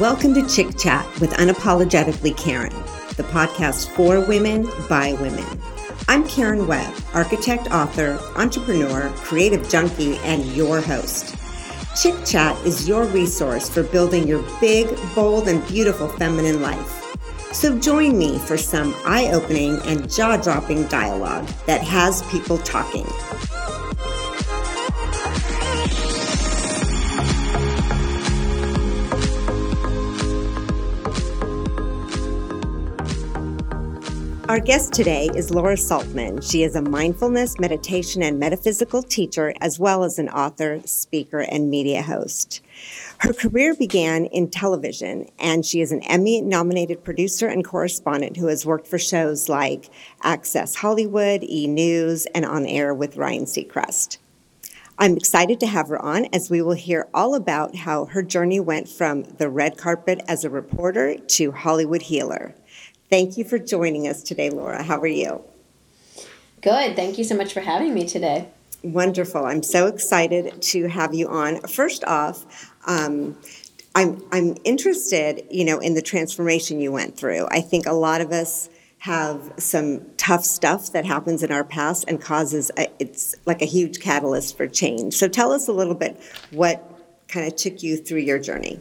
Welcome to Chick Chat with Unapologetically Karen, the podcast for women by women. I'm Karen Webb, architect, author, entrepreneur, creative junkie, and your host. Chick Chat is your resource for building your big, bold, and beautiful feminine life. So join me for some eye opening and jaw dropping dialogue that has people talking. Our guest today is Laura Saltman. She is a mindfulness, meditation, and metaphysical teacher, as well as an author, speaker, and media host. Her career began in television, and she is an Emmy nominated producer and correspondent who has worked for shows like Access Hollywood, E! News, and On Air with Ryan Seacrest. I'm excited to have her on as we will hear all about how her journey went from the red carpet as a reporter to Hollywood healer. Thank you for joining us today, Laura. How are you? Good. Thank you so much for having me today. Wonderful. I'm so excited to have you on. First off, um, I'm I'm interested, you know, in the transformation you went through. I think a lot of us have some tough stuff that happens in our past and causes a, it's like a huge catalyst for change. So tell us a little bit what kind of took you through your journey.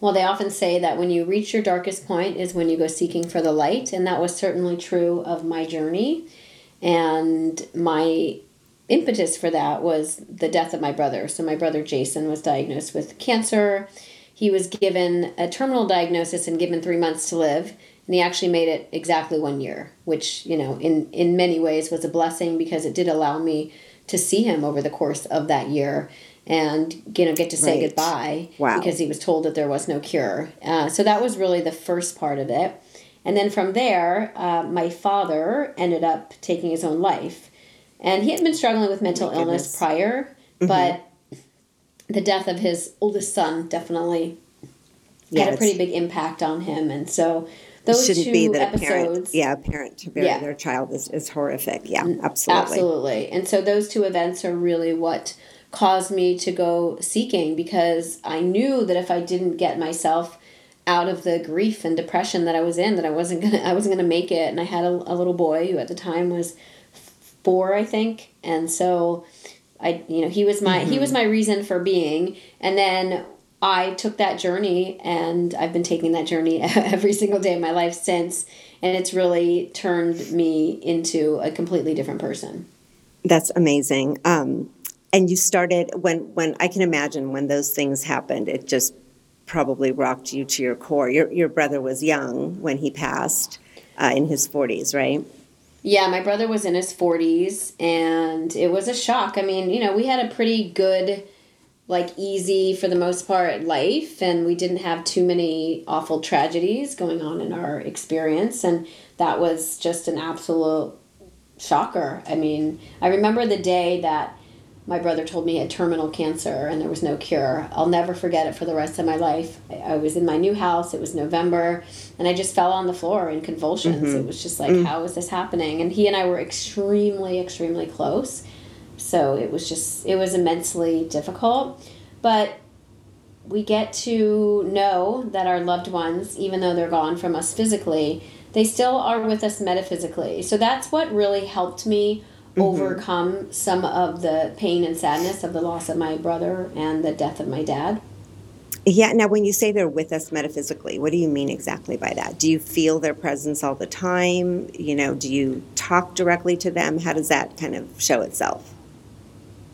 Well, they often say that when you reach your darkest point is when you go seeking for the light, and that was certainly true of my journey. And my impetus for that was the death of my brother. So, my brother Jason was diagnosed with cancer. He was given a terminal diagnosis and given three months to live. And he actually made it exactly one year, which, you know, in, in many ways was a blessing because it did allow me to see him over the course of that year and you know get to say right. goodbye wow. because he was told that there was no cure. Uh, so that was really the first part of it, and then from there, uh, my father ended up taking his own life, and he had been struggling with mental illness prior, mm-hmm. but the death of his oldest son definitely yeah, had a pretty big impact on him, and so those shouldn't two be that episodes, a parent, yeah, a parent to bury yeah. their child is, is horrific. Yeah, absolutely, absolutely. And so those two events are really what caused me to go seeking because I knew that if I didn't get myself out of the grief and depression that I was in, that I wasn't gonna I wasn't gonna make it. And I had a, a little boy who at the time was four, I think, and so I you know he was my mm-hmm. he was my reason for being. And then I took that journey, and I've been taking that journey every single day of my life since, and it's really turned me into a completely different person. That's amazing. Um, and you started when when I can imagine when those things happened, it just probably rocked you to your core. Your your brother was young when he passed, uh, in his forties, right? Yeah, my brother was in his forties, and it was a shock. I mean, you know, we had a pretty good, like easy for the most part life, and we didn't have too many awful tragedies going on in our experience, and that was just an absolute shocker. I mean, I remember the day that my brother told me he had terminal cancer and there was no cure. I'll never forget it for the rest of my life. I, was in my new house, it was November, and I just fell on the floor in convulsions. Mm-hmm. It was just like, mm-hmm. how is this happening? And he and I were extremely, extremely close. So it was just, it was immensely difficult. But we get to know that our loved ones, even though they're gone from us physically, they still are with us metaphysically. So that's what really helped me mm-hmm. overcome some of the pain and sadness of the loss of my brother and the death of my dad. Yeah. Now, when you say they're with us metaphysically, what do you mean exactly by that? Do you feel their presence all the time? You know, do you talk directly to them? How does that kind of show itself?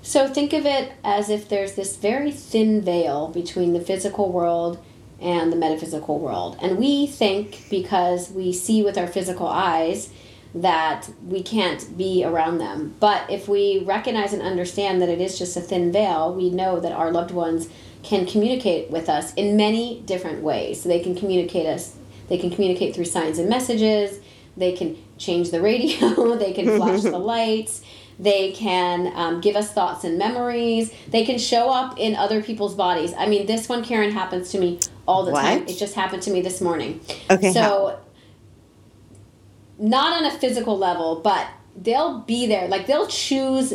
So think of it as if there's this very thin veil between the physical world and the metaphysical world. And we think because we see with our physical eyes that we can't be around them. But if we recognize and understand that it is just a thin veil, we know that our loved ones can communicate with us in many different ways. So they can communicate us they can communicate through signs and messages, they can change the radio, they can flash the lights, they can um, give us thoughts and memories, they can show up in other people's bodies. I mean, this one, Karen, happens to me all the what? time. It just happened to me this morning. Okay. So? Not on a physical level, but they'll be there. Like they'll choose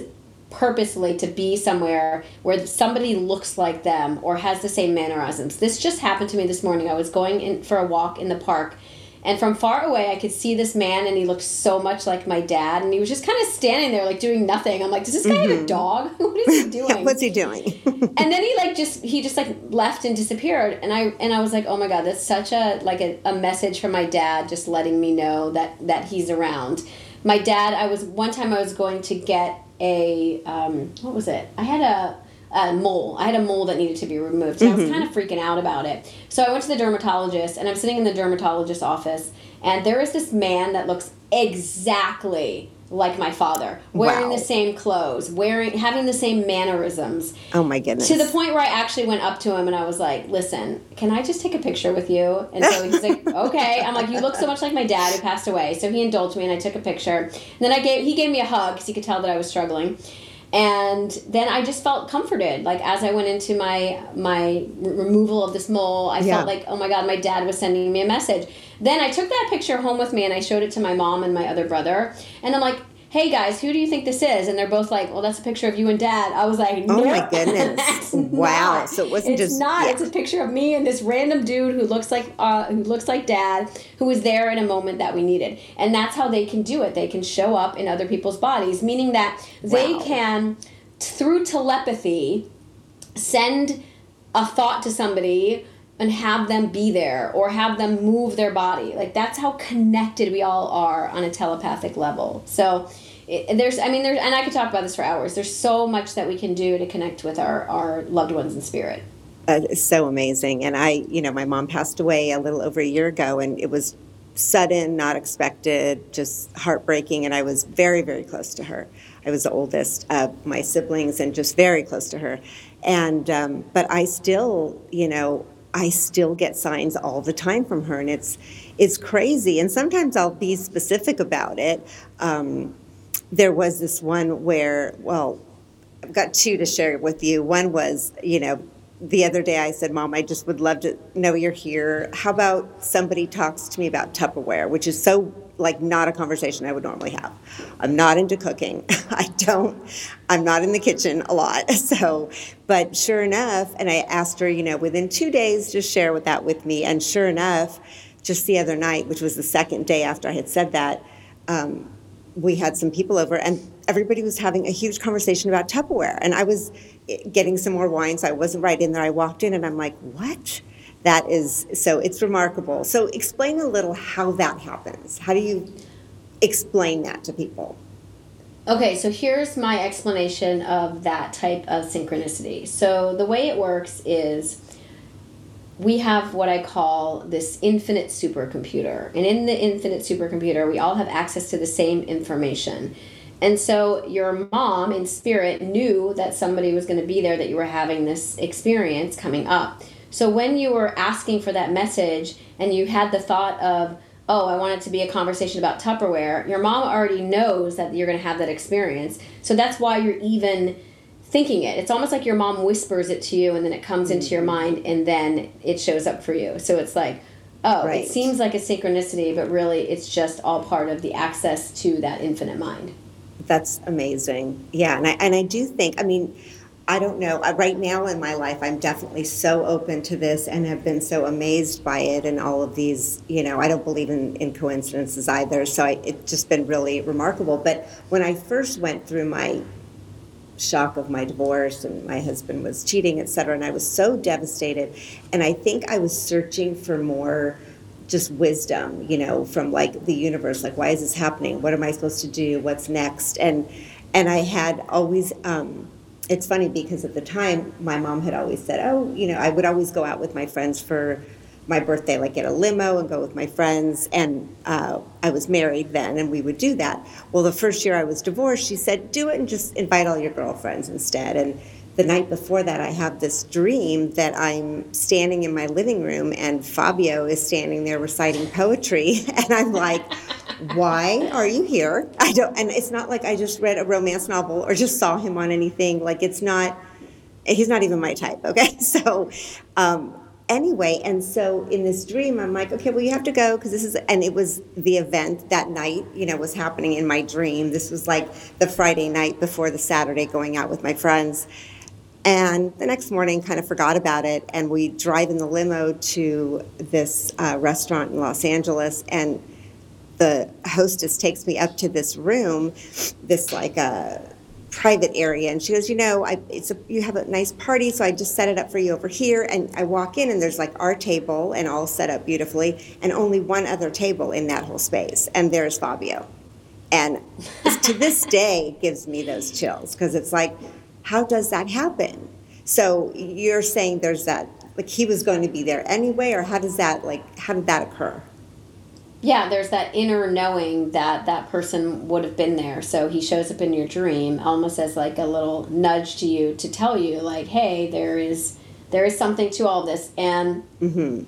purposely to be somewhere where somebody looks like them or has the same mannerisms. This just happened to me this morning. I was going in for a walk in the park and from far away, I could see this man, and he looked so much like my dad. And he was just kind of standing there, like doing nothing. I'm like, does this guy mm-hmm. have a mm-hmm. dog? what is he doing? What's he doing? and then he like just he just like left and disappeared. And I and I was like, oh my god, that's such a like a, a message from my dad, just letting me know that that he's around. My dad, I was one time I was going to get a um, what was it? I had a a mole. I had a mole that needed to be removed. So mm-hmm. I was mm-hmm. kind of freaking out about it. So I went to the dermatologist and I'm sitting in the dermatologist's office and there is this man that looks exactly like my father, wearing wow. the same clothes, wearing having the same mannerisms. Oh my goodness. To the point where I actually went up to him and I was like, "Listen, can I just take a picture with you?" And so he's like, "Okay." I'm like, "You look so much like my dad who passed away." So he indulged me and I took a picture. And then I gave he gave me a hug cuz he could tell that I was struggling and then I just felt comforted. Like as I went into my my removal of this mole, I yeah. felt like, oh my god, my dad was sending me a message. Then I took that picture home with me and I showed it to my mom and my other brother, and I'm like, hey guys, who do you think this is? And they're both like, well, that's a picture of you and dad. I was like, no, oh my goodness, wow! Not. So it wasn't it's just not. Yeah. It's a picture of me and this random dude who looks like uh, who looks like dad, who was there in a moment that we needed, and that's how they can do it. They can show up in other people's bodies, meaning that they wow. can through telepathy send a thought to somebody and have them be there or have them move their body. Like that's how connected we all are on a telepathic level. So it, there's, I mean, there's, and I could talk about this for hours. There's so much that we can do to connect with our, our loved ones in spirit. Uh, it's so amazing. And I, you know, my mom passed away a little over a year ago and it was sudden, not expected, just heartbreaking. And I was very, very close to her. I was the oldest of my siblings and just very close to her. And, um, but I still, you know, I still get signs all the time from her, and it's it's crazy. And sometimes I'll be specific about it. Um, there was this one where, well, I've got two to share with you. One was, you know, the other day I said, Mom, I just would love to know you're here. How about somebody talks to me about Tupperware, which is so like not a conversation I would normally have. I'm not into cooking. I don't, I'm not in the kitchen a lot. So, but sure enough, and I asked her, you know, within two days, just share with that with me. And sure enough, just the other night, which was the second day after I had said that, um, we had some people over and everybody was having a huge conversation about Tupperware. And I was eh, getting some more wine, so I wasn't right in there. I walked in and I'm like, what? That is so it's remarkable. So explain a little how that happens. How do you explain that to people? Okay, so here's my explanation of that type of synchronicity. So the way it works is we have what I call this infinite supercomputer. And in the infinite supercomputer, we all have access to the same information. And so your mom in spirit knew that somebody was going to be there, that you were having this experience coming up. So when you were asking for that message and you had the thought of, oh, I want it to be a conversation about Tupperware, your mom already knows that you're going to have that experience. So that's why you're even thinking it. It's almost like your mom whispers it to you and then it comes mm-hmm. into your mind and then it shows up for you. So it's like, oh, right. it seems like a synchronicity, but really it's just all part of the access to that infinite mind. That's amazing. Yeah, and I and I do think, I mean, I don't know. Right now in my life, I'm definitely so open to this and have been so amazed by it and all of these. You know, I don't believe in, in coincidences either. So I, it's just been really remarkable. But when I first went through my shock of my divorce and my husband was cheating, et cetera, and I was so devastated. And I think I was searching for more just wisdom, you know, from like the universe. Like, why is this happening? What am I supposed to do? What's next? And and I had always. Um, it's funny because at the time my mom had always said, "Oh, you know, I would always go out with my friends for my birthday, like get a limo and go with my friends." And uh, I was married then, and we would do that. Well, the first year I was divorced, she said, "Do it and just invite all your girlfriends instead." And the night before that, I have this dream that I'm standing in my living room and Fabio is standing there reciting poetry, and I'm like why are you here? I don't, and it's not like I just read a romance novel or just saw him on anything. Like it's not, he's not even my type. Okay, so, um, anyway, and so in this dream, I'm like, okay, well, you have to go because this is, and it was the event that night, you know, was happening in my dream. This was like the Friday night before the Saturday going out with my friends. And the next morning, kind of forgot about it, and we drive in the limo to this uh, restaurant in Los Angeles, and the hostess takes me up to this room, this like a uh, private area and she goes you know I, it's a, you have a nice party so i just set it up for you over here. And i walk in and there's like our table and all set up beautifully and only one other table in that whole space and there's fabio. And to this day gives me those chills because it's like how does that happen so you're saying there's that like he was going to be there anyway or how does that like how did that occur yeah, there's that inner knowing that that person would have been there. So he shows up in your dream almost as like a little nudge to you to tell you like, "Hey, there is there is something to all this." And mm-hmm.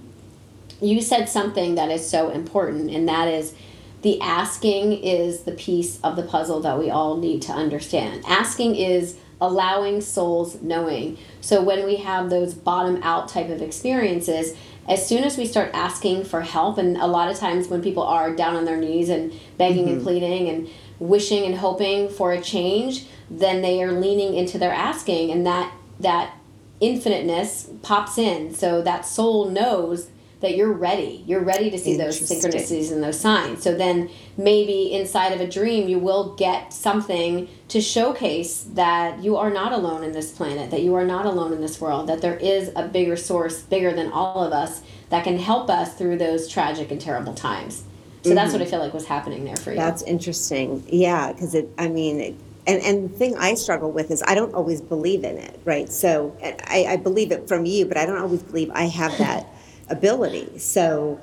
you said something that is so important and that is the asking is the piece of the puzzle that we all need to understand. Asking is allowing souls knowing. So when we have those bottom out type of experiences, as soon as we start asking for help, and a lot of times when people are down on their knees and begging mm-hmm. and pleading and wishing and hoping for a change, then they are leaning into their asking, and that that infiniteness pops in. So that soul knows that you're ready. You're ready to see those synchronicities and those signs. So then maybe inside of a dream, you will get something to showcase that you are not alone in this planet, that you are not alone in this world, that there is a bigger source, bigger than all of us, that can help us through those tragic and terrible times. So mm-hmm. that's what I feel like was happening there for you. That's interesting. Yeah, because it, I mean, it, and, and the thing I struggle with is I don't always believe in it, right? So I, I believe it from you, but I don't always believe I have that ability. So,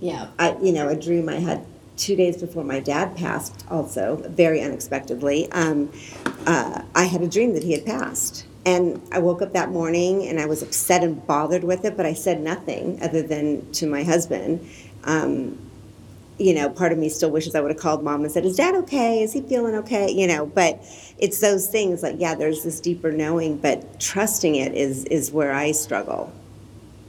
yeah, I you know a dream I had two days before my dad passed, also very unexpectedly. Um, uh, I had a dream that he had passed. And I woke up that morning and I was upset and bothered with it, but I said nothing other than to my husband. Um, you know, part of me still wishes I would have called mom and said, Is dad okay? Is he feeling okay? You know, but it's those things like, yeah, there's this deeper knowing, but trusting it is, is where I struggle.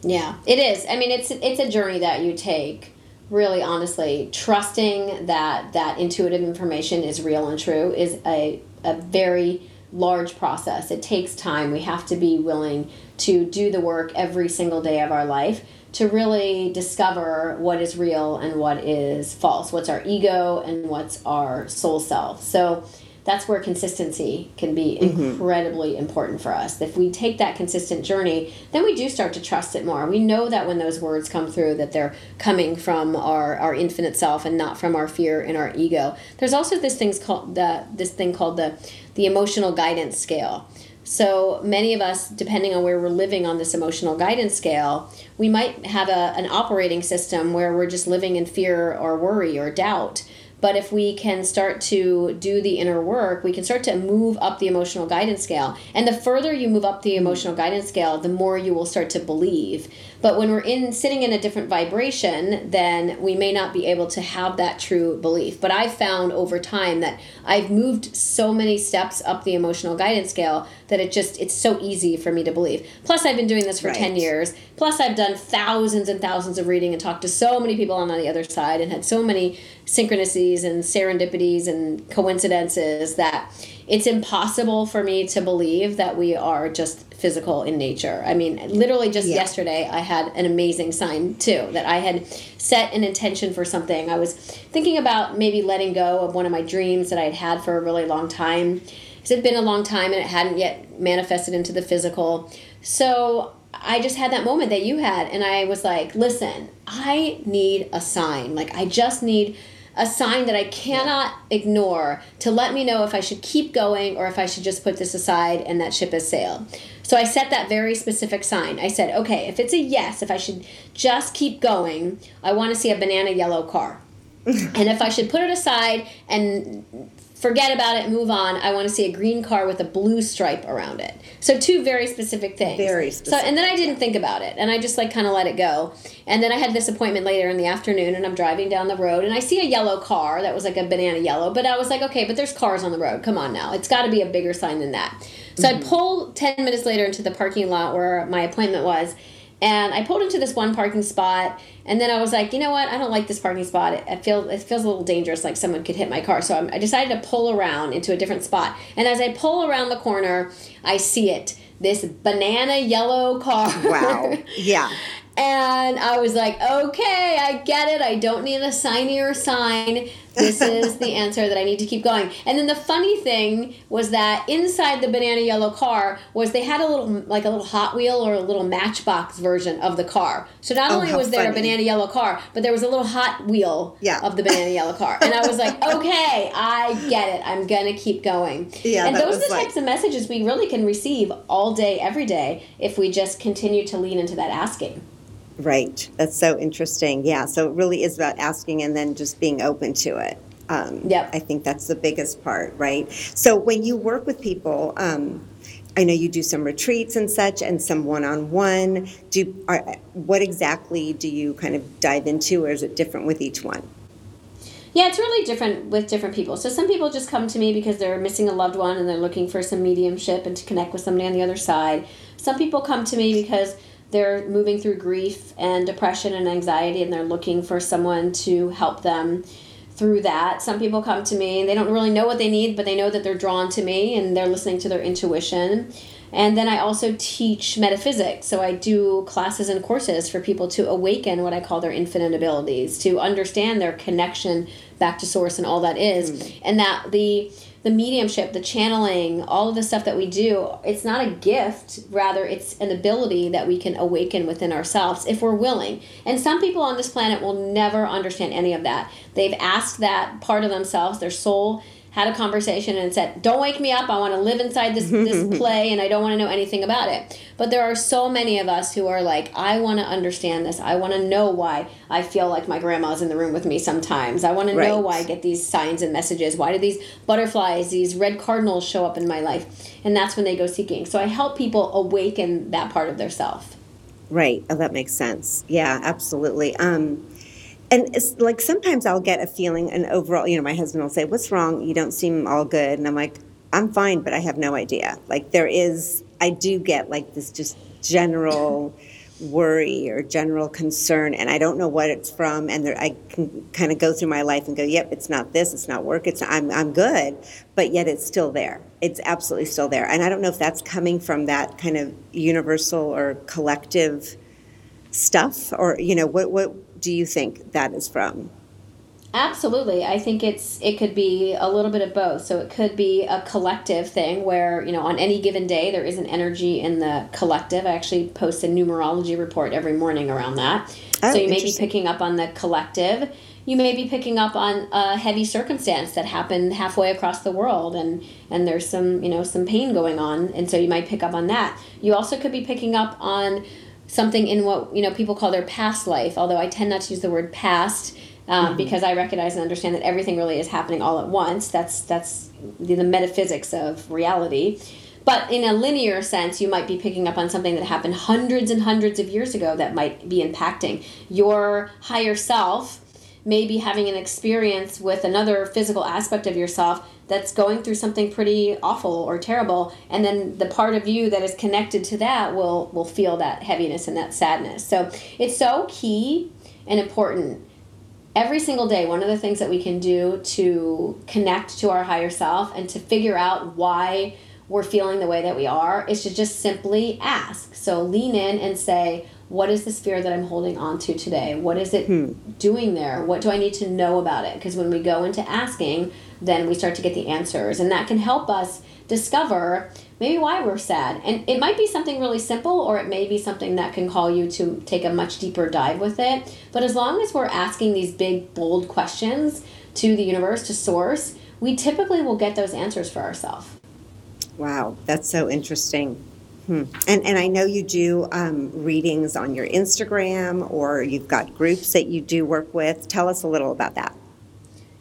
Yeah, it is. I mean, it's it's a journey that you take. Really, honestly, trusting that that intuitive information is real and true is a a very large process. It takes time. We have to be willing to do the work every single day of our life to really discover what is real and what is false. What's our ego and what's our soul self. So that's where consistency can be mm-hmm. incredibly important for us. If we take that consistent journey, then we do start to trust it more. We know that when those words come through that they're coming from our, our infinite self and not from our fear and our ego. There's also this thing's called the this thing called the the emotional guidance scale. So many of us, depending on where we're living on this emotional guidance scale, we might have a, an operating system where we're just living in fear or worry or doubt. But if we can start to do the inner work, we can start to move up the emotional guidance scale. And the further you move up the hmm. emotional guidance scale, the more you will start to believe. But when we're in sitting in a different vibration, then we may not be able to have that true belief. But I've found over time that I've moved so many steps up the emotional guidance scale that it just it's so easy for me to believe. Plus I've been doing this for right. 10 years. Plus I've done thousands and thousands of reading and talked to so many people on the other side and had so many synchronicities and serendipities and coincidences that it's impossible for me to believe that we are just physical in nature. I mean, literally just yeah. yesterday, I had an amazing sign too that I had set an intention for something. I was thinking about maybe letting go of one of my dreams that I had had for a really long time. Because it had been a long time and it hadn't yet manifested into the physical. So I just had that moment that you had, and I was like, listen, I need a sign. Like, I just need a sign that I cannot ignore to let me know if I should keep going or if I should just put this aside and that ship has sailed. So I set that very specific sign. I said, okay, if it's a yes, if I should just keep going, I want to see a banana yellow car. and if I should put it aside and forget about it, move on. I want to see a green car with a blue stripe around it. So two very specific things. Very specific. So and then I didn't think about it, and I just like kind of let it go. And then I had this appointment later in the afternoon, and I'm driving down the road, and I see a yellow car that was like a banana yellow. But I was like, okay, but there's cars on the road. Come on now, it's got to be a bigger sign than that. So mm-hmm. I pull ten minutes later into the parking lot where my appointment was. And I pulled into this one parking spot, and then I was like, you know what? I don't like this parking spot. It, it feels it feels a little dangerous, like someone could hit my car. So I'm, I decided to pull around into a different spot. And as I pull around the corner, I see it this banana yellow car. Wow. Yeah. And I was like, okay, I get it. I don't need a sign or sign. This is the answer that I need to keep going. And then the funny thing was that inside the banana yellow car was they had a little like a little Hot Wheel or a little Matchbox version of the car. So not Oh, only was there a banana yellow car, but there was a little Hot Wheel Yeah. of the banana yellow car. And I was like, okay, I get it. I'm gonna keep going. Yeah, and those are the like- types of messages we really can receive all day, every day, if we just continue to lean into that asking. Right. That's so interesting. Yeah. So it really is about asking and then just being open to it. Um, Yep. I think that's the biggest part, right? So when you work with people, um, I know you do some retreats and such, and some one-on-one. Do are, what exactly do you kind of dive into, or is it different with each one? Yeah, it's really different with different people. So some people just come to me because they're missing a loved one and they're looking for some mediumship and to connect with somebody on the other side. Some people come to me because they're moving through grief and depression and anxiety and they're looking for someone to help them through that. Some people come to me and they don't really know what they need, but they know that they're drawn to me and they're listening to their intuition. And then I also teach metaphysics. So I do classes and courses for people to awaken what I call their infinite abilities, to understand their connection back to source and all that is. Hmm. And that the the mediumship, the channeling, all of the stuff that we do, it's not a gift, rather it's an ability that we can awaken within ourselves if we're willing. And some people on this planet will never understand any of that. They've asked that part of themselves, their soul had a conversation and said, "Don't wake me up. I want to live inside this this play and I don't want to know anything about it." But there are so many of us who are like, "I want to understand this. I want to know why I feel like my grandma's in the room with me sometimes. I want to know why I get these signs and messages. Why do these butterflies, these red cardinals show up in my life?" And that's when they go seeking. So I help people awaken that part of their self. Right. Oh, that makes sense. Yeah, absolutely. Um, and it's like sometimes I'll get a feeling, an overall, you know, my husband will say, What's wrong? You don't seem all good. And I'm like, I'm fine, but I have no idea. Like, there is, I do get like this just general worry or general concern, and I don't know what it's from. And there, I can kind of go through my life and go, Yep, it's not this, it's not work, it's I'm, I'm good, but yet it's still there. It's absolutely still there. And I don't know if that's coming from that kind of universal or collective stuff or you know what what do you think that is from Absolutely. I think it's it could be a little bit of both. So it could be a collective thing where, you know, on any given day there is an energy in the collective. I actually post a numerology report every morning around that. Oh, so you may be picking up on the collective. You may be picking up on a heavy circumstance that happened halfway across the world and and there's some, you know, some pain going on and so you might pick up on that. You also could be picking up on something in what you know people call their past life although i tend not to use the word past um, because i recognize and understand that everything really is happening all at once. That's that's the, the metaphysics of reality. But in a linear sense you might be picking up on something that happened hundreds and hundreds of years ago that might be impacting. Your higher self may be having an experience with another physical aspect of yourself that's going through something pretty awful or terrible and then the part of you that is connected to that will will feel that heaviness and that sadness. So it's so key and important. Every single day one of the things that we can do to connect to our higher self and to figure out why we're feeling the way that we are is to just simply ask. So lean in and say what is this fear that i'm holding on to today? What is it hmm. doing there? What do i need to know about it? Because when we go into asking then we start to get the answers. And that can help us discover maybe why we're sad. And it might be something really simple or it may be something that can call you to take a much deeper dive with it. But as long as we're asking these big bold questions to the universe to source we typically will get those answers for ourselves. Wow that's so interesting. Hmm. and and i know you do um, readings on your instagram or you've got groups that you do work with. Tell us a little about that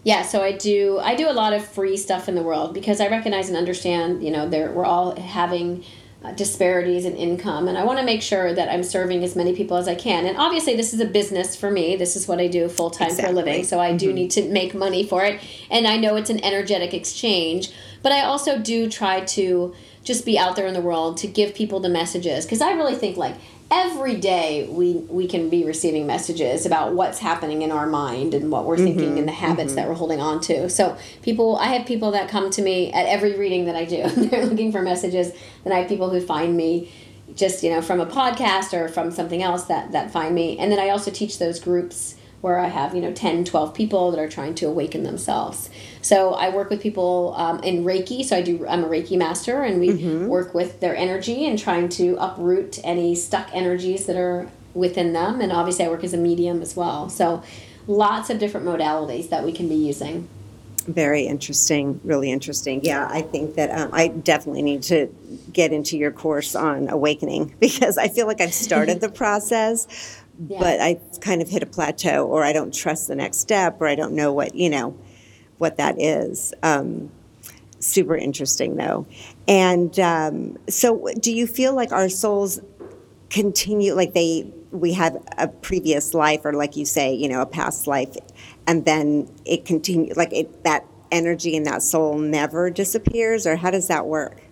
Yeah, so I do. I do a lot of free stuff in the world because I recognize and understand. You know, there we're all having uh, disparities in income, and I want to make sure that I'm serving as many people as I can. And obviously, this is a business for me. This is what I do full time for a living, so I do need to make money for it. And I know it's an energetic exchange, but I also do try to just be out there in the world to give people the messages because I really think like every day we we can be receiving messages about what's happening in our mind and what we're mm-hmm, thinking and the habits that mm-hmm. we're holding on to. So people, I have people that come to me at every reading that I do. They're looking for messages. Then I have people who find me just you know from a podcast or from something else that that find me. And then I also teach those groups where I have, you know, 10, 12 people that are trying to awaken themselves. So I work with people um, in Reiki. So I do, I'm a Reiki master, and we mm-hmm. work with their energy and trying to uproot any stuck energies that are within them. And obviously, I work as a medium as well. So lots of different modalities that we can be using. Very interesting, really interesting. Yeah, I think that um, I definitely need to get into your course on awakening because I feel like I've started the process, yeah. but I kind of hit a plateau or I don't trust the next step or I don't know what, you know, what that is. Um, super interesting though. And um, so do you feel like our souls continue, like they, we have a previous life or like you say, you know, a past life and then it continues, like it, that energy in that soul never disappears or how does that work?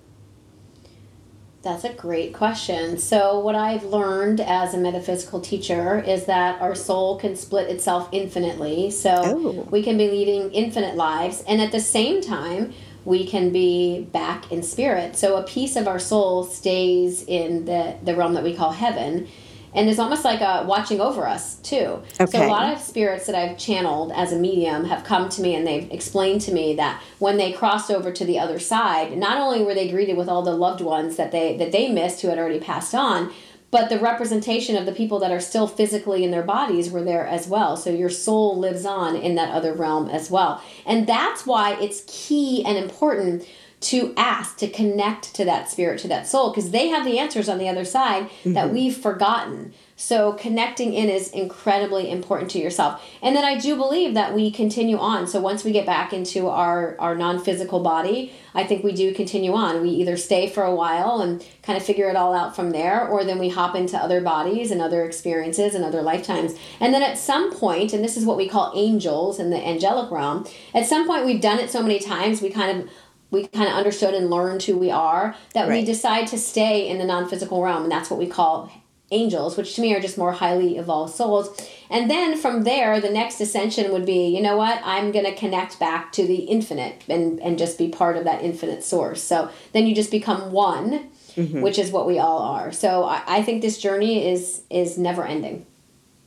That's a great question. So, what I've learned as a metaphysical teacher is that our soul can split itself infinitely. So, oh. we can be leading infinite lives, and at the same time, we can be back in spirit. So, a piece of our soul stays in the, the realm that we call heaven and it's almost like a watching over us too. Okay. So a lot of spirits that I've channeled as a medium have come to me and they've explained to me that when they crossed over to the other side, not only were they greeted with all the loved ones that they that they missed who had already passed on, but the representation of the people that are still physically in their bodies were there as well. So your soul lives on in that other realm as well. And that's why it's key and important to ask to connect to that spirit to that soul because they have the answers on the other side mm-hmm. that we've forgotten. So connecting in is incredibly important to yourself. And then i do believe that we continue on. So once we get back into our our non-physical body i think we do continue on. We either stay for a while and kind of figure it all out from there or then we hop into other bodies and other experiences and other lifetimes. And then at some point and this is what we call angels in the angelic realm at some point we've done it so many times we kind of we kind of understood and learned who we are that right. we decide to stay in the non-physical realm and that's what we call angels which to me are just more highly evolved souls. And then from there the next ascension would be you know what? I'm going to connect back to the infinite and and just be part of that infinite source. So then you just become one mm-hmm. which is what we all are. So I, I think this journey is is never ending.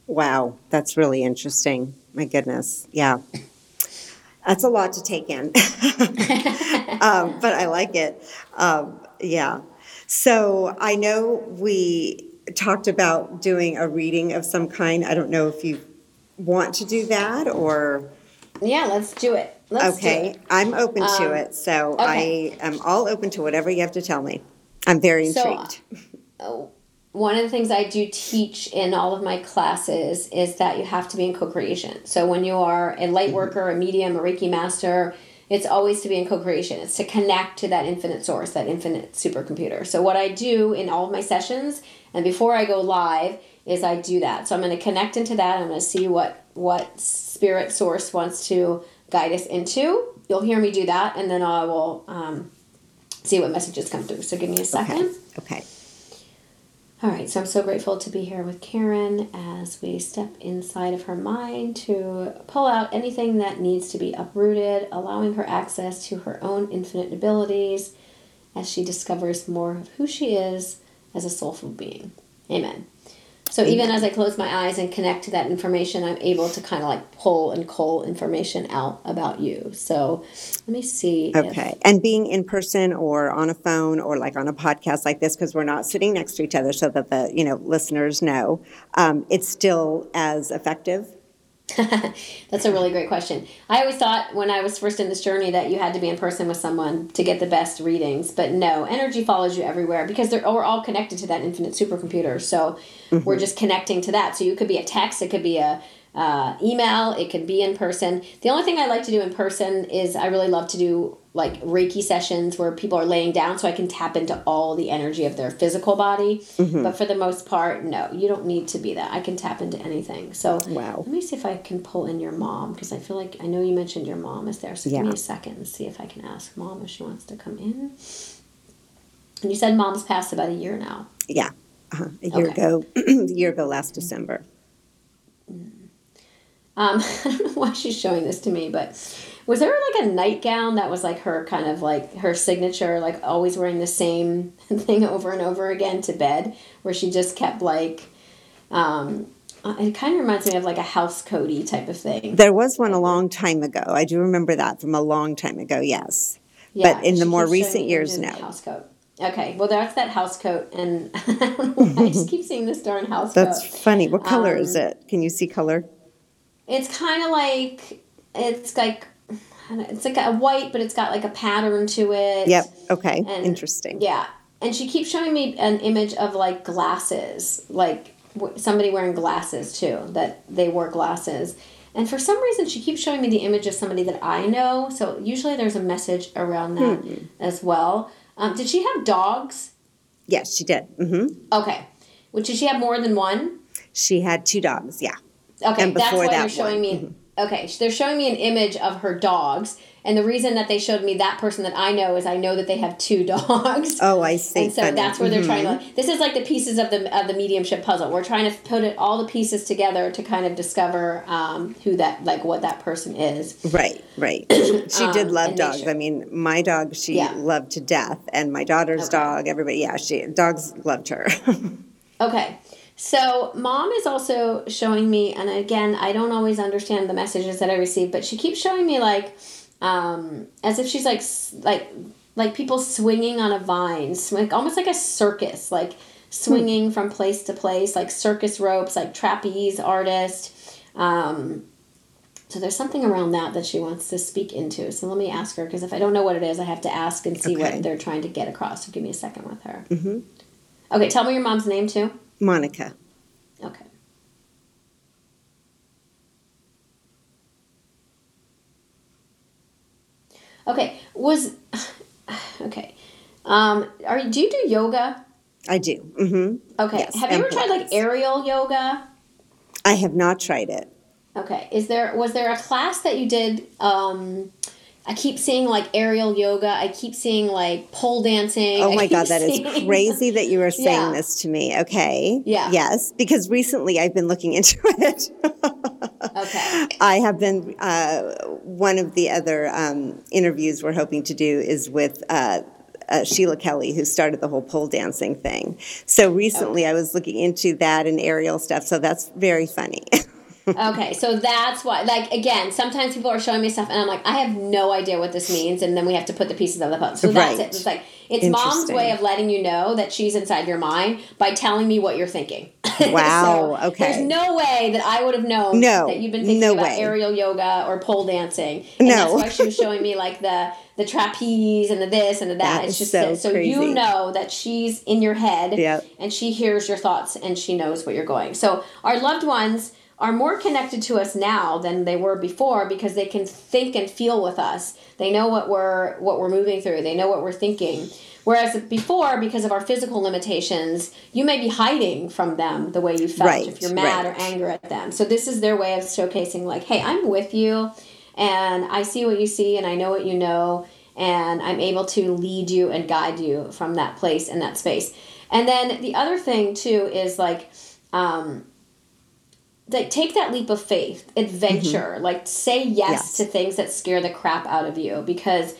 Wow. That's really interesting. My goodness. Yeah that's a lot to take in, um, but I like it. Um, yeah. So I know we talked about doing a reading of some kind. I don't know if you want to do that or. Yeah, let's do it. Let's okay, do it. I'm open to um, it. So okay. I am all open to whatever you have to tell me. I'm very intrigued. So, uh, one of the things I do teach in all of my classes is that you have to be in co creation. So when you are a light mm-hmm. worker, a medium, a Reiki master, it's always to be in co creation. It's to connect to that infinite source, that infinite supercomputer. So what I do in all of my sessions and before I go live is I do that. So I'm going to connect into that. I'm going to see what what spirit source wants to guide us into. You'll hear me do that, and then I will um, see what messages come through. So give me a second. Okay. okay. All right, so I'm so grateful to be here with Karen as we step inside of her mind to pull out anything that needs to be uprooted, allowing her access to her own infinite abilities as she discovers more of who she is as a soulful being. Amen. So even as I close my eyes and connect to that information, I'm able to kind of like pull and cull information out about you. So let me see. Okay. If... and being in person or on a phone or like on a podcast like this, because we're not sitting next to each other so that the, you know, listeners know, um, it's still as effective That's a really great question. I always thought when I was first in this journey that you had to be in person with someone to get the best readings, but no, energy follows you everywhere because they're we're all connected to that infinite supercomputer. So mm-hmm. we're just connecting to that. So you could be a text, it could be a uh, email, it could be in person. The only thing I like to do in person is I really love to do like Reiki sessions where people are laying down so I can tap into all the energy of their physical body. Mm-hmm. But for the most part, no, you don't need to be that. I can tap into anything. So wow. let me see if I can pull in your mom because I feel like I know you mentioned your mom is there. So yeah. give me a second and see if I can ask mom if she wants to come in. And you said mom's passed about a year now. Yeah. Uh, a year Okay. ago, a year ago last December. Um, I don't know why she's showing this to me, but was there like a nightgown that was like her kind of like her signature, like always wearing the same thing over and over again to bed, where she just kept like, um, uh, it kind of reminds me of like a house coaty type of thing. There was one a long time ago. I do remember that from a long time ago. Yes, but in the she more keeps showing recent me years, no. House coat. Okay, well that's that house coat, and I don't know why I just keep seeing this darn house That's coat. funny. What color is Um, it? Can you see color? It's kind of like it's like I don't know, it's like a white, but it's got like a pattern to it. Yep. Okay. And- Interesting. Yeah, and she keeps showing me an image of like glasses, like w- somebody wearing glasses too. That they wore glasses, and for some reason she keeps showing me the image of somebody that I know. So usually there's a message around that Hmm. as well. Um, did she have dogs? Yes, she did. hmm Okay, well, did she have more than one? She had two dogs. Yeah. Okay, And that's before why that they're showing one. Mm-hmm. me. Okay, they're showing me an image of her dogs, and the reason that they showed me that person that I know is I know that they have two dogs. Oh, I see. and so Funny. that's where they're trying Mhm. to. This is like the pieces of the of the mediumship puzzle. We're trying to put it all the pieces together to kind of discover um, who that like what that person is. Right, right. She did Um, love dogs. I mean, my dog she Yeah. loved to death, and my daughter's Okay. dog. Everybody, yeah, she dogs loved her. Okay. So, mom is also showing me, and again, I don't always understand the messages that I receive, but she keeps showing me like, um, as if she's like, like, like people swinging on a vine, like almost like a circus, like swinging from place to place, like circus ropes, like trapeze artist. Um, so there's something around that that she wants to speak into. So let me ask her because if I don't know what it is, I have to ask and see Okay. what they're trying to get across. So give me a second with her. Mm-hmm. Okay, tell me your mom's name too. Monica. Okay. Okay. Was okay. Um, are you- do you do yoga? I do. Mm-hmm. Okay. Yes, Have you ever tried like aerial yoga? I have not tried it. Okay. Is there was there a class that you did? Um, I keep seeing like aerial yoga. I keep seeing like pole dancing. Oh my God, that is seeing- crazy that you are saying Yeah. this to me. Okay. Yeah. Yes, because recently I've been looking into it. Okay. I have been, uh, one of the other um, interviews we're hoping to do is with uh, uh, Sheila Kelley, who started the whole pole dancing thing. So recently I was looking into that and aerial stuff, so that's very funny. Okay, so that's why. Like again, sometimes people are showing me stuff, and I'm like, I have no idea what this means, and then we have to put the pieces of the puzzle. So that's Right. it. It's like it's mom's way of letting you know that she's inside your mind by telling me what you're thinking. Wow, So okay. There's no way that I would have known No, that you've been thinking no about way. aerial yoga or pole dancing. And No. that's why she was showing me like the the trapeze and the this and the that. That it's just so so crazy. you know that she's in your head Yep. and she hears your thoughts and she knows what you're going. So our loved ones are more connected to us now than they were before because they can think and feel with us. They know what we're what we're moving through. They know what we're thinking. Whereas before, because of our physical limitations, you may be hiding from them the way you felt Right, if you're mad right. or angry at them. So this is their way of showcasing, like, hey, I'm with you, and I see what you see, and I know what you know, and I'm able to lead you and guide you from that place and that space. And then the other thing too is like, um, like take that leap of faith, adventure, like say yes, Mm-hmm. Yes. to things that scare the crap out of you because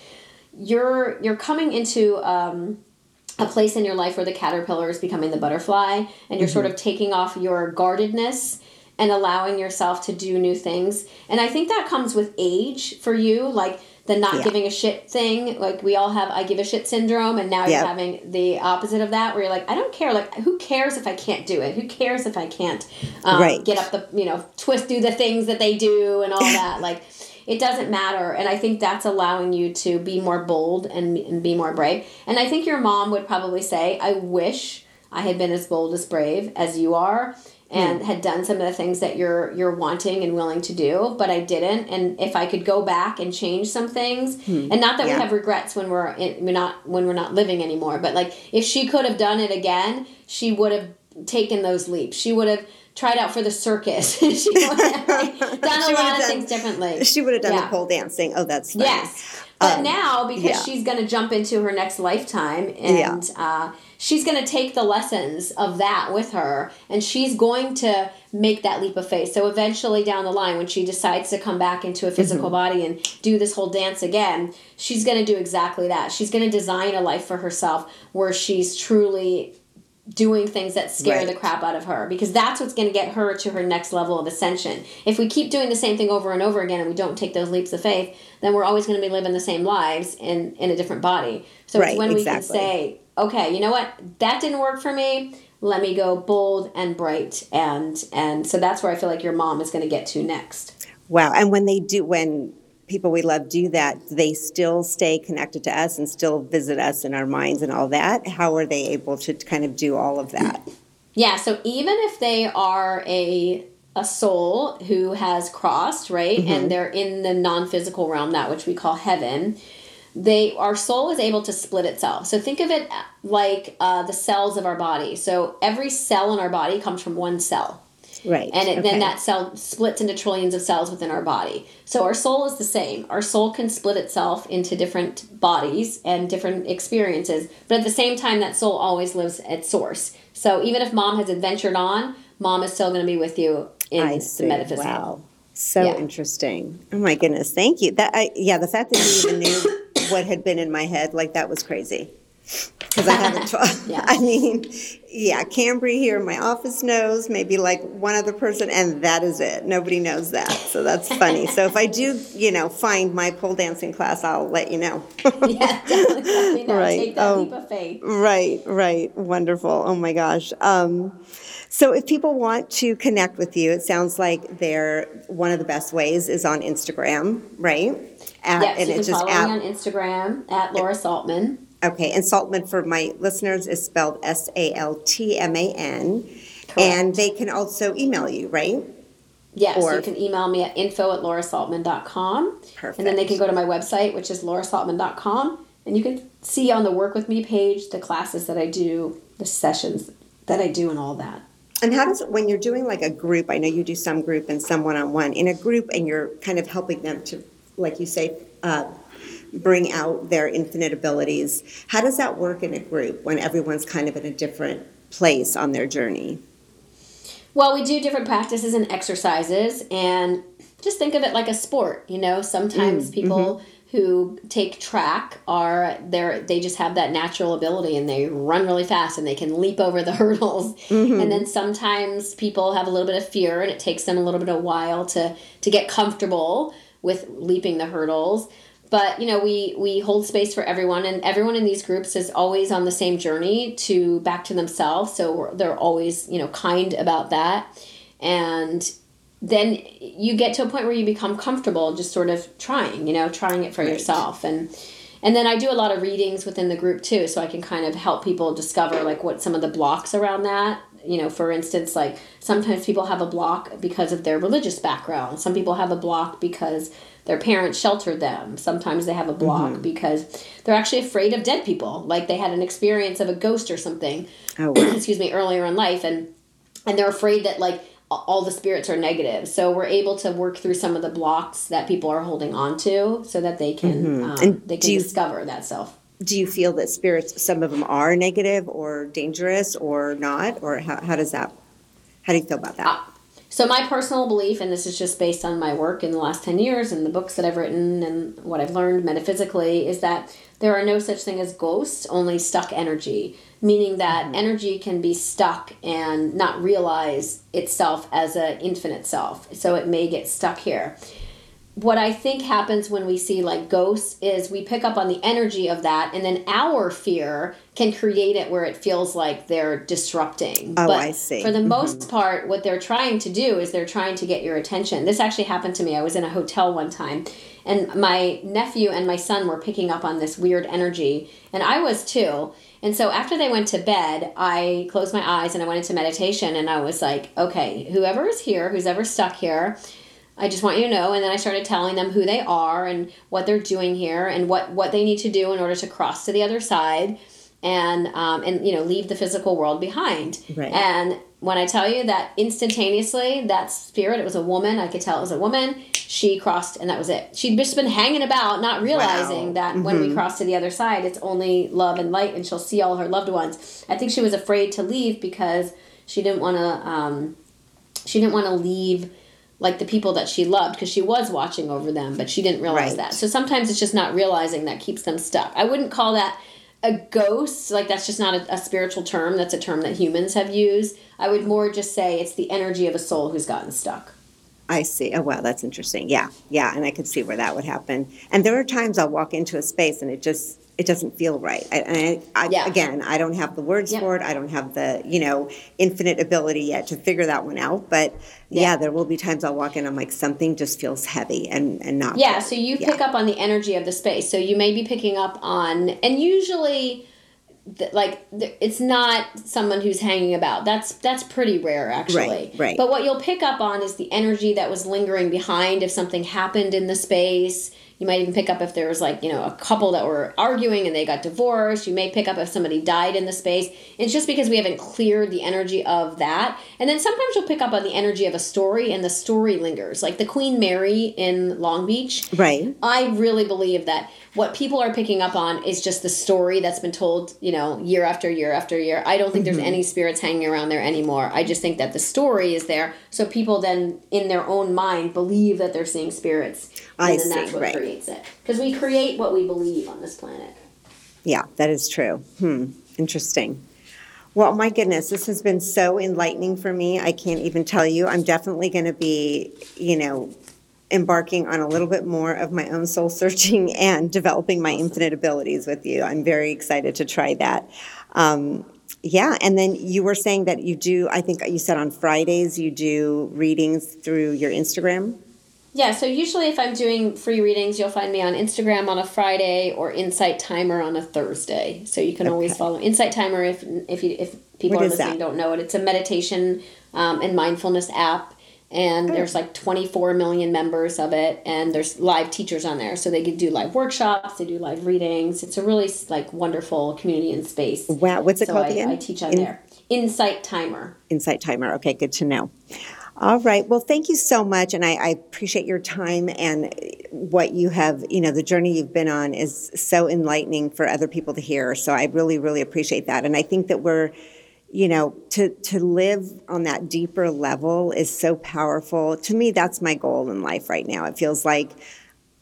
you're you're coming into um, a place in your life where the caterpillar is becoming the butterfly and you're sort of taking off your guardedness and allowing yourself to do new things and i think that comes with age for you like the not Yeah. giving a shit thing. Like we all have i give a shit syndrome and now Yep. you're having the opposite of that where you're like i don't care. Like who cares if i can't do it? Who cares if i can't um, Right. get up the you know twist do the things that they do and all that? Like it doesn't matter. And i think that's allowing you to be more bold and, and be more brave. And i think your mom would probably say i wish i had been as bold as brave as you are and hmm. had done some of the things that you're you're wanting and willing to do but i didn't and if i could go back and change some things hmm. and not that Yeah. we have regrets when we're in, we're not when we're not living anymore but like if she could have done it again she would have taken those leaps she would have tried out for the circus. she would have like, done a lot of done, things differently. She would have done yeah. the pole dancing. Oh, that's funny. yes. But um, now, because yeah. she's going to jump into her next lifetime, and yeah. uh, she's going to take the lessons of that with her, and she's going to make that leap of faith. So eventually, down the line, when she decides to come back into a physical mm-hmm. body and do this whole dance again, she's going to do exactly that. She's going to design a life for herself where she's truly doing things that scare right. the crap out of her because that's what's going to get her to her next level of ascension. If we keep doing the same thing over and over again and we don't take those leaps of faith, then we're always going to be living the same lives in in a different body. So right, it's when exactly. we can say, okay, you know what? That didn't work for me. Let me go bold and bright and and so that's where I feel like your mom is going to get to next. Wow. And when they do when people we love do that, they still stay connected to us and still visit us in our minds and all that? How are they able to kind of do all of that? Yeah, so even if they are a a soul who has crossed, right? Mm-hmm. And they're in the non-physical realm, that which we call heaven. They our soul is able to split itself. So think of it like uh, the cells of our body. So every cell in our body comes from one cell. Right. And it, okay. then that cell splits into trillions of cells within our body. So our soul is the same. Our soul can split itself into different bodies and different experiences, but at the same time, that soul always lives at source. So even if mom has adventured on, mom is still going to be with you in I the metaphysical. Wow. So yeah. interesting. Oh my goodness. Thank you. That I, yeah, the fact that you even knew what had been in my head, like that was crazy because I haven't. yeah. I mean, yeah, Cambry here in my office knows, maybe like one other person, and that is it. Nobody knows that, so that's funny. so if I do, you know, find my pole dancing class, I'll let you know. yeah, definitely. Know. Right. Take that oh, leap of faith. Right. Right. Wonderful. Oh my gosh. Um, so if people want to connect with you, it sounds like they're one of the best ways is on Instagram, right? At, yes, and you can follow at, me on Instagram at Laura Saltman. Okay, and Saltman for my listeners is spelled S A L T M A N. And they can also email you, right? Yes, or, you can email me at info at laurasaltman.com. Perfect. And then they can go to my website, which is laurasaltman.com. And you can see on the Work With Me page the classes that I do, the sessions that I do, and all that. And how does, it when you're doing like a group, I know you do some group and some one on one, in a group and you're kind of helping them to, like you say, uh, bring out their infinite abilities. How does that work in a group when everyone's kind of in a different place on their journey? Well, we do different practices and exercises, and just think of it like a sport. You know, sometimes mm, people mm-hmm. who take track are there. They just have that natural ability, and they run really fast, and they can leap over the hurdles. Mm-hmm. And then sometimes people have a little bit of fear, and it takes them a little bit of while to to get comfortable with leaping the hurdles but you know we we hold space for everyone and everyone in these groups is always on the same journey to back to themselves so they're always you know kind about that. And then you get to a point where you become comfortable just sort of trying you know trying it for right. yourself. And and then i do a lot of readings within the group too so i can kind of help people discover like what some of the blocks around that. You know for instance like sometimes people have a block because of their religious background. Some people have a block because their parents sheltered them. Sometimes they have a block mm-hmm. because they're actually afraid of dead people. Like they had an experience of a ghost or something. Oh, wow. excuse me, earlier in life, and and they're afraid that like all the spirits are negative. So we're able to work through some of the blocks that people are holding on to, so that they can mm-hmm. um, they can you, discover that self. Do you feel that spirits, some of them are negative or dangerous or not, or how, how does that? How do you feel about that? Uh, so my personal belief, and this is just based on my work in the last 10 years and the books that I've written and what I've learned metaphysically, is that there are no such thing as ghosts, only stuck energy. Meaning that mm-hmm. energy can be stuck and not realize itself as an infinite self. So it may get stuck here what I think happens when we see like ghosts is we pick up on the energy of that, and then our fear can create it where it feels like they're disrupting. Oh, but I see. For the mm-hmm. most part, what they're trying to do is they're trying to get your attention. This actually happened to me. I was in a hotel one time, and my nephew and my son were picking up on this weird energy, and I was too. And so after they went to bed, I closed my eyes and I went into meditation, and I was like, okay, whoever is here, who's ever stuck here, I just want you to know. And then I started telling them who they are and what they're doing here and what, what they need to do in order to cross to the other side and, um, and, you know, leave the physical world behind. Right. And when I tell you that instantaneously, that spirit, it was a woman, I could tell it was a woman, she crossed and that was it. She'd just been hanging about, not realizing Wow. that when we cross to the other side, it's only love and light and she'll see all her loved ones. I think she was afraid to leave because she didn't want to, um, she didn't want to leave like the people that she loved because she was watching over them, but she didn't realize Right. that. So sometimes it's just not realizing that keeps them stuck. I wouldn't call that a ghost like that's just not a, a spiritual term that's a term that humans have used i would more just say it's the energy of a soul who's gotten stuck I see. Oh, wow, that's interesting. Yeah, yeah, and I could see where that would happen. And there are times I'll walk into a space and it just it doesn't feel right. I, and I, I, Yeah. Again, I don't have the words Yeah. for it. I don't have the you know infinite ability yet to figure that one out. But yeah, Yeah. there will be times I'll walk in. I'm like something just feels heavy and and not. yeah good. so you pick up on the energy of the space so you may be picking up on and usually th- like th- it's not someone who's hanging about that's that's pretty rare actually Right, right. but what you'll pick up on is the energy that was lingering behind if something happened in the space you might even pick up if there was like you know a couple that were arguing and they got divorced. You may pick up if somebody died in the space. It's just because we haven't cleared the energy of that. And then sometimes you'll pick up on the energy of a story and the story lingers. Like the queen mary in long beach. Right. I really believe that what people are picking up on is just the story that's been told, you know, year after year after year. I don't think Mm-hmm. there's any spirits hanging around there anymore. I just think that the story is there, so people then, in their own mind, believe that they're seeing spirits, I and then that's what right. creates it. Because we create what we believe on this planet. Yeah, that is true. Hmm, interesting. Well, my goodness, this has been so enlightening for me. I can't even tell you. I'm definitely going to be, you know, embarking on a little bit more of my own soul searching and developing my infinite abilities with you. I'm very excited to try that. Um, yeah, and then you were saying that you do, I think you said on Fridays you do readings through your Instagram. Yeah, so usually if I'm doing free readings, you'll find me on Instagram on a Friday or Insight Timer on a Thursday. So you can always follow Insight Timer if if you if people What are listening that? don't know it. It's a meditation um, and mindfulness app, and Oh. there's like 24 million members of it, and there's live teachers on there, so they can do live workshops, they do live readings. It's a really like wonderful community and space. Wow, what's it so called I, again? I teach on In- there. Insight Timer. Insight Timer. Okay, good to know. All right. Well, thank you so much, and I, I appreciate your time and what you have. You know, the journey you've been on is so enlightening for other people to hear. So I really, really appreciate that, and I think that we're, you know, to to live on that deeper level is so powerful. To me, that's my goal in life right now. It feels like,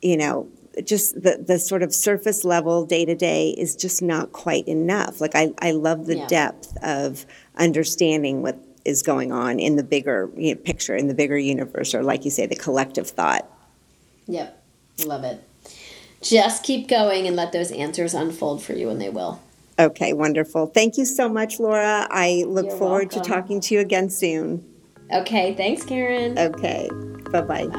you know. Just the, the sort of surface level day to day is just not quite enough. Like, I, I love the Yeah. depth of understanding what is going on in the bigger you know, picture, in the bigger universe, or like you say, the collective thought. Yep, love it. Just keep going and let those answers unfold for you, and they will. Okay, wonderful. Thank you so much, Laura. I look You're forward to talking to you again soon. Okay, thanks, Karen. Okay, bye. Bye.